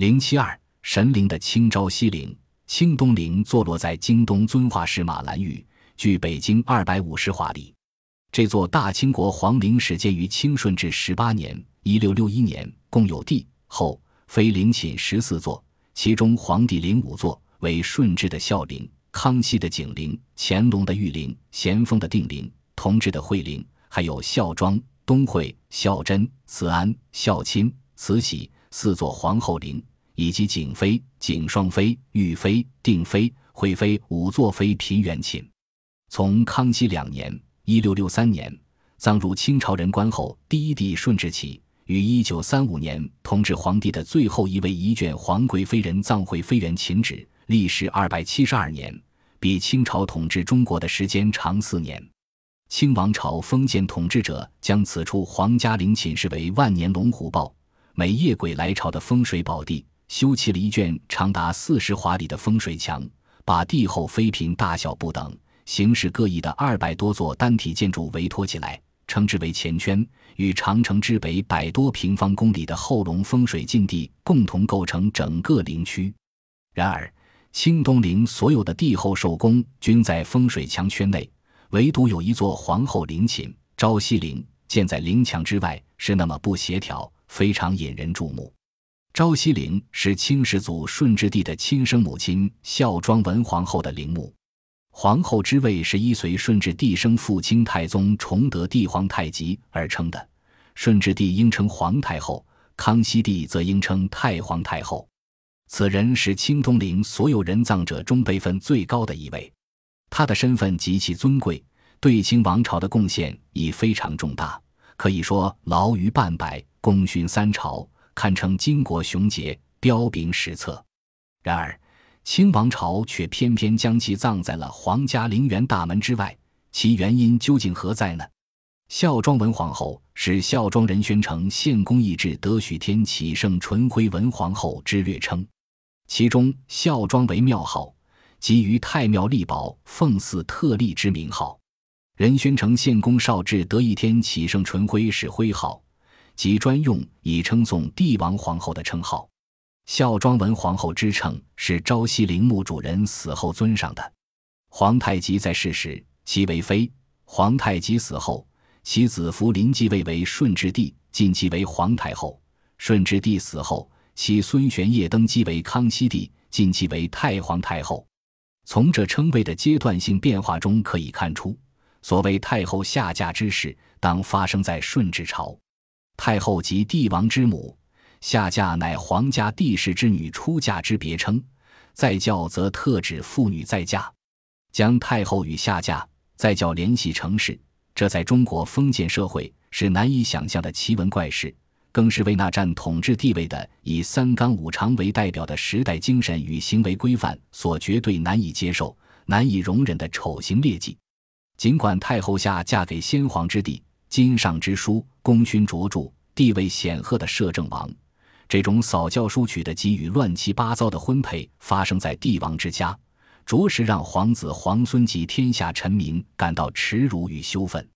零七二神灵的清昭西陵，清东陵坐落在京东遵化市马兰峪，距北京二百五十华里。这座大清国皇陵始建于清顺治十八年（一六六一年），共有帝后妃陵寝十四座，其中皇帝陵五座，为顺治的孝陵、康熙的景陵、乾隆的裕陵、咸丰的定陵、同治的惠陵，还有孝庄、东惠、孝贞、慈安、孝钦、慈禧四座皇后陵。以及景妃、景双妃、玉妃、定妃、惠妃五座妃嫔元寝。从康熙两年（一六六三年）葬入清朝人棺后，第一帝顺治起，于一九三五年同治皇帝的最后一位遗眷皇贵妃人葬惠妃元寝止，历时二百七十二年，比清朝统治中国的时间长四年。清王朝封建统治者将此处皇家陵寝视为万年龙虎豹、每夜鬼来朝的风水宝地。修砌了一卷长达四十华里的风水墙，把帝后妃嫔大小不等、形式各异的二百多座单体建筑围托起来，称之为前圈，与长城之北百多平方公里的后龙风水禁地共同构成整个陵区。然而，清东陵所有的帝后寿宫均在风水墙圈内，唯独有一座皇后陵寝昭西陵建在陵墙之外，是那么不协调，非常引人注目。昭西陵是清世祖顺治帝的亲生母亲孝庄文皇后的陵墓，皇后之位是依随顺治帝生父清太宗崇德帝皇太极而称的。顺治帝应称皇太后，康熙帝则应称太皇太后。此人是清东陵所有人葬者中辈分最高的一位，他的身份极其尊贵，对清王朝的贡献已非常重大，可以说劳于半百，功勋三朝。堪称巾帼雄杰，彪炳史册。然而，清王朝却偏偏将其葬在了皇家陵园大门之外，其原因究竟何在呢？孝庄文皇后是孝庄仁宣城献公义志德许天启圣纯徽文皇后之略称，其中孝庄为庙号，即于太庙立宝奉祀特立之名号；仁宣城献公少志德义天启圣纯徽是徽号。即专用以称颂帝王皇后的称号，孝庄文皇后之称是昭西陵墓主人死后尊上的。皇太极在世时，其为妃；皇太极死后，其子福临继位为顺治帝，晋其为皇太后。顺治帝死后，其孙玄烨登基为康熙帝，晋其为太皇太后。从这称谓的阶段性变化中可以看出，所谓太后下嫁之事，当发生在顺治朝。太后即帝王之母，下嫁乃皇家帝室之女出嫁之别称。再教则特指妇女再嫁。将太后与下嫁、再教联系成事，这在中国封建社会是难以想象的奇闻怪事，更是为那占统治地位的以三纲五常为代表的时代精神与行为规范所绝对难以接受、难以容忍的丑行劣迹。尽管太后下嫁给先皇之弟。金上之书，功勋卓著、地位显赫的摄政王，这种扫教书曲的给予乱七八糟的婚配，发生在帝王之家，着实让皇子皇孙及天下臣民感到耻辱与羞愤。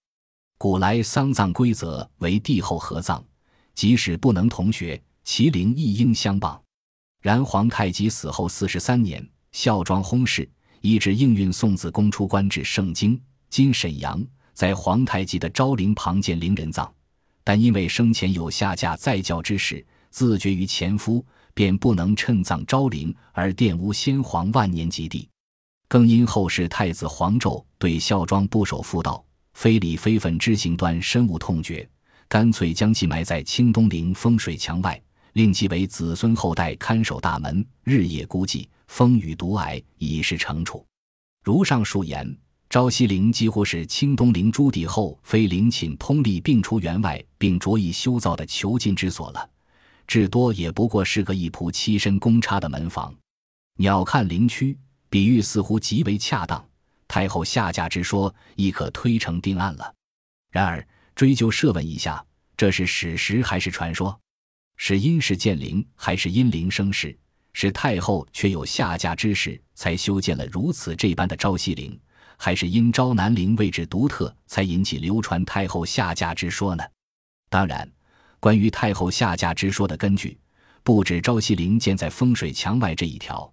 古来丧葬规则为帝后合葬，即使不能同穴，其灵亦应相傍。然皇太极死后四十三年，孝庄薨逝，一直应运送子宫出关至盛京（今沈阳）。在皇太极的昭陵旁建陵人葬，但因为生前有下嫁再教之事，自绝于前夫，便不能趁葬昭陵而玷污先皇万年吉地。更因后世太子皇胄对孝庄不守妇道、非礼非分之行端深恶痛绝，干脆将其埋在清东陵风水墙外，令其为子孙后代看守大门，日夜孤寂，风雨独挨，以示惩处。如上述言。昭西陵几乎是清东陵朱棣后妃陵寝通力并出园外，并着意修造的囚禁之所了，至多也不过是个一仆七身公差的门房。鸟瞰陵区，比喻似乎极为恰当。太后下嫁之说亦可推成定案了。然而追究设问一下，这是史实还是传说？是因事建陵，还是因陵生事？是太后却有下嫁之事，才修建了如此这般的昭西陵？还是因昭南陵位置独特，才引起流传太后下嫁之说呢？当然，关于太后下嫁之说的根据，不止昭西陵建在风水墙外这一条，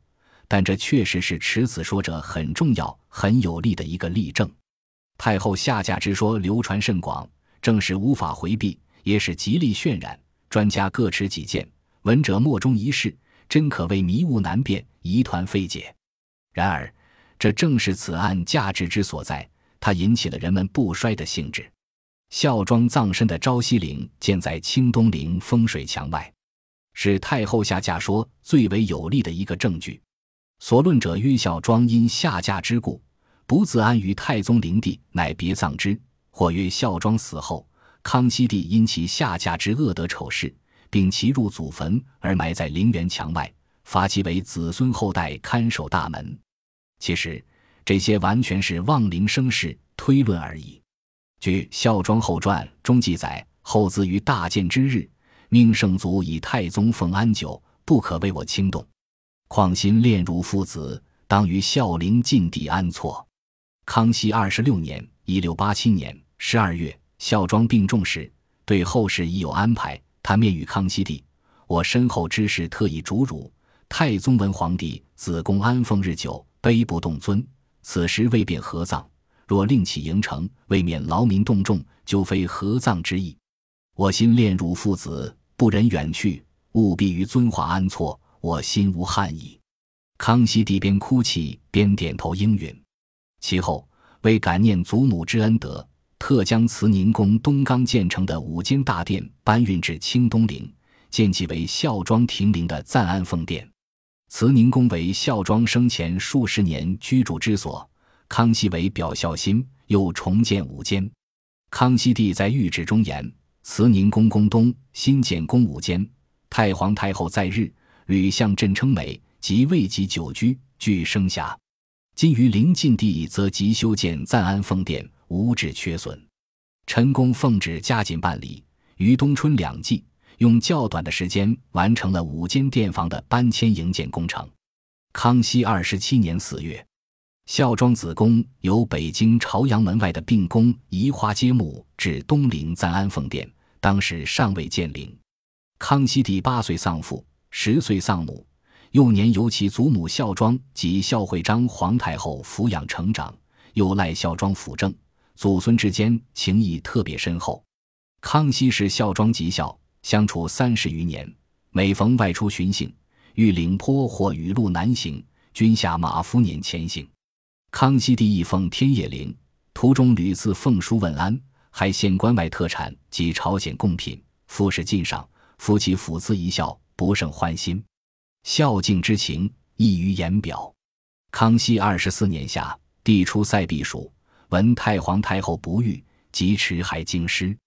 但这确实是持此说者很重要、很有力的一个例证。太后下嫁之说流传甚广，正是无法回避，也是极力渲染。专家各持己见，闻者莫衷一是，真可谓迷雾难辨，疑团非解。然而，这正是此案价值之所在，它引起了人们不衰的兴致。孝庄葬身的昭西陵建在清东陵风水墙外。是太后下嫁说最为有力的一个证据。所论者曰：孝庄因下嫁之故，不自安于太宗陵地，乃别葬之；或曰孝庄死后，康熙帝因其下嫁之恶德丑事，并其入祖坟而埋在陵园墙外，罚其为子孙后代看守大门。其实这些完全是望陵生事推论而已。据《孝庄后传》中记载，后自于大建之日。命圣祖以太宗奉安久，不可为我轻动。况心恋如父子，当于孝陵尽地安措。康熙二十六年（一六八七年）十二月，孝庄病重时，对后事已有安排。他面谕康熙帝：“我身后之事，特意嘱汝。太宗文皇帝子宫安奉日久，碑不动尊。此时未便合葬，若另起营城，未免劳民动众，就非合葬之意。我心恋汝父子。”不忍远去，务必于尊华安措，我心无憾矣。康熙帝边哭泣边点头应允。其后为感念祖母之恩德，特将慈宁宫东刚建成的五间大殿搬运至清东陵，建即为孝庄亭陵的暂安奉殿。慈宁宫为孝庄生前数十年居住之所，康熙为表孝心，又重建五间。康熙帝在谕旨中言。慈宁宫宫东新建宫五间，太皇太后在日，吕相镇称美，即未及久居，具生暇。今于临近地，则即修建暂安奉殿，无止缺损。陈公奉旨加紧办理，于冬春两季，用较短的时间完成了五间殿房的搬迁营建工程。康熙二十七年四月。孝庄子宫由北京朝阳门外的并宫移花接木至东陵暂安奉殿，当时尚未建陵。康熙帝八岁丧父，十岁丧母，幼年由其祖母孝庄及孝惠章皇太后抚养成长，又赖孝庄辅政，祖孙之间情谊特别深厚。康熙时孝庄极孝，相处三十余年，每逢外出巡幸，遇岭坡或雨路难行，均下马夫辇前行。康熙帝亦奉天野陵，途中屡次奉书问安，还献关外特产及朝鲜贡品，夫士进赏，夫妻抚子一笑，不胜欢心，孝敬之情溢于言表。康熙二十四年夏，帝出塞避暑，闻太皇太后不愈，即驰海京师。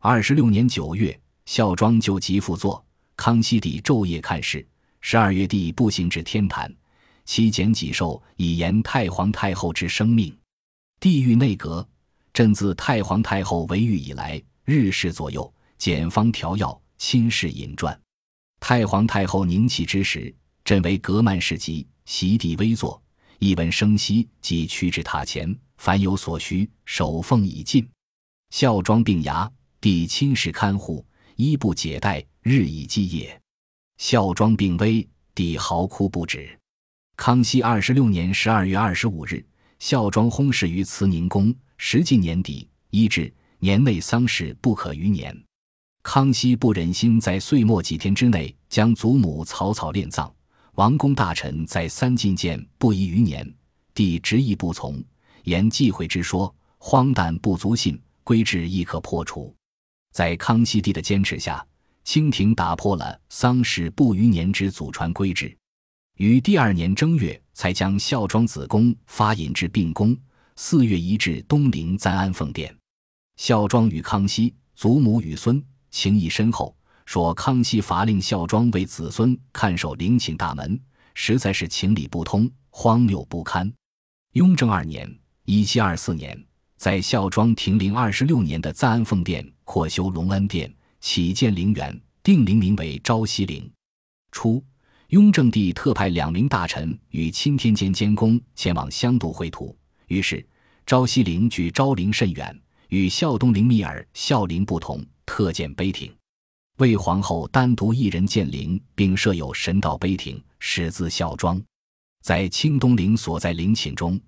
二十六年九月，孝庄就疾复坐，康熙帝昼夜看事。十二月，帝步行至天坛。其简己寿，以延太皇太后之生命。地狱内阁，朕自太皇太后为御以来，日事左右，简方调药，亲事引传。太皇太后宁气之时，朕为隔慢侍疾，席地微坐，一闻声息，即趋至榻前，凡有所需，守奉以尽。孝庄病牙，帝亲事看护，衣不解带，日以继夜。孝庄病危，帝嚎哭不止。康熙二十六年十二月二十五日，孝庄薨逝于慈宁宫。时近年底，医治年内丧事不可逾年。康熙不忍心在岁末几天之内将祖母草草殓葬，王公大臣在三进谏，不宜逾年。帝执意不从，言忌讳之说荒诞不足信，规制亦可破除。在康熙帝的坚持下，清廷打破了丧事不逾年之祖传规制。于第二年正月，才将孝庄子宫发引至病宫，四月移至东陵暂安奉殿。孝庄与康熙祖母与孙情谊深厚，说康熙罚令孝庄为子孙看守陵寝大门，实在是情理不通，荒谬不堪。雍正二年（一七二四年），在孝庄停灵二十六年的暂安奉殿扩修隆恩殿，起建陵园，定陵名为昭西陵。初。雍正帝特派两名大臣与钦天监监工前往香度绘图，于是昭西陵距昭陵甚远，与孝东陵密尔孝陵不同，特建碑亭。魏皇后单独一人建陵，并设有神道碑亭，始自孝庄。在清东陵所在陵寝中，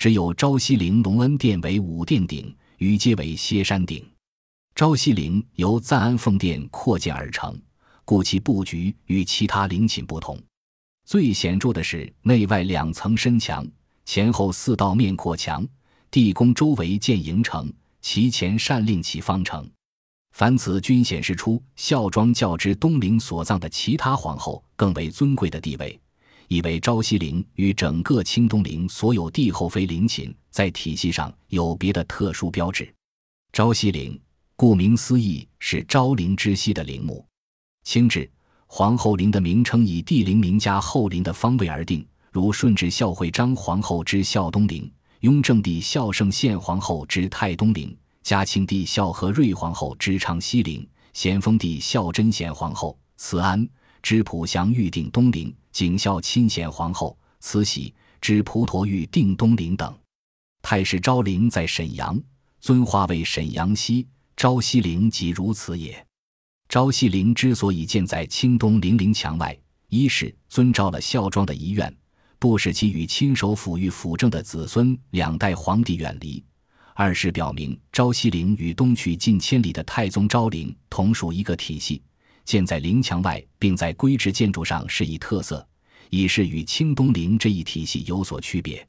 只有昭西陵隆恩殿为五殿顶，余皆为歇山顶。昭西陵由赞安奉殿扩建而成，故其布局与其他陵寝不同。最显著的是内外两层深墙，前后四道面阔墙，地宫周围建营城，其前善令其方城。凡此均显示出孝庄较之东陵所葬的其他皇后更为尊贵的地位，以为昭西陵与整个清东陵所有帝后妃陵寝在体系上有别的特殊标志。昭西陵顾名思义是昭陵之西的陵墓。清制皇后陵的名称以帝陵名加后陵的方位而定，如顺治孝惠章皇后之孝东陵，雍正帝孝圣宪皇后之太东陵。嘉庆帝孝和瑞皇后之昌西陵，咸丰帝孝贞贤皇后慈安之普祥玉定东陵，景孝亲贤皇后慈禧之普陀玉定东陵等。太师昭陵在沈阳，尊化为沈阳西昭西陵，即如此也。昭西陵之所以建在清东陵陵墙外，一是遵照了孝庄的遗愿，不使其与亲手抚育辅政的子孙两代皇帝远离。二是表明昭西陵与东去近千里的太宗昭陵同属一个体系，建在陵墙外，并在规制建筑上施以特色，以示与清东陵这一体系有所区别。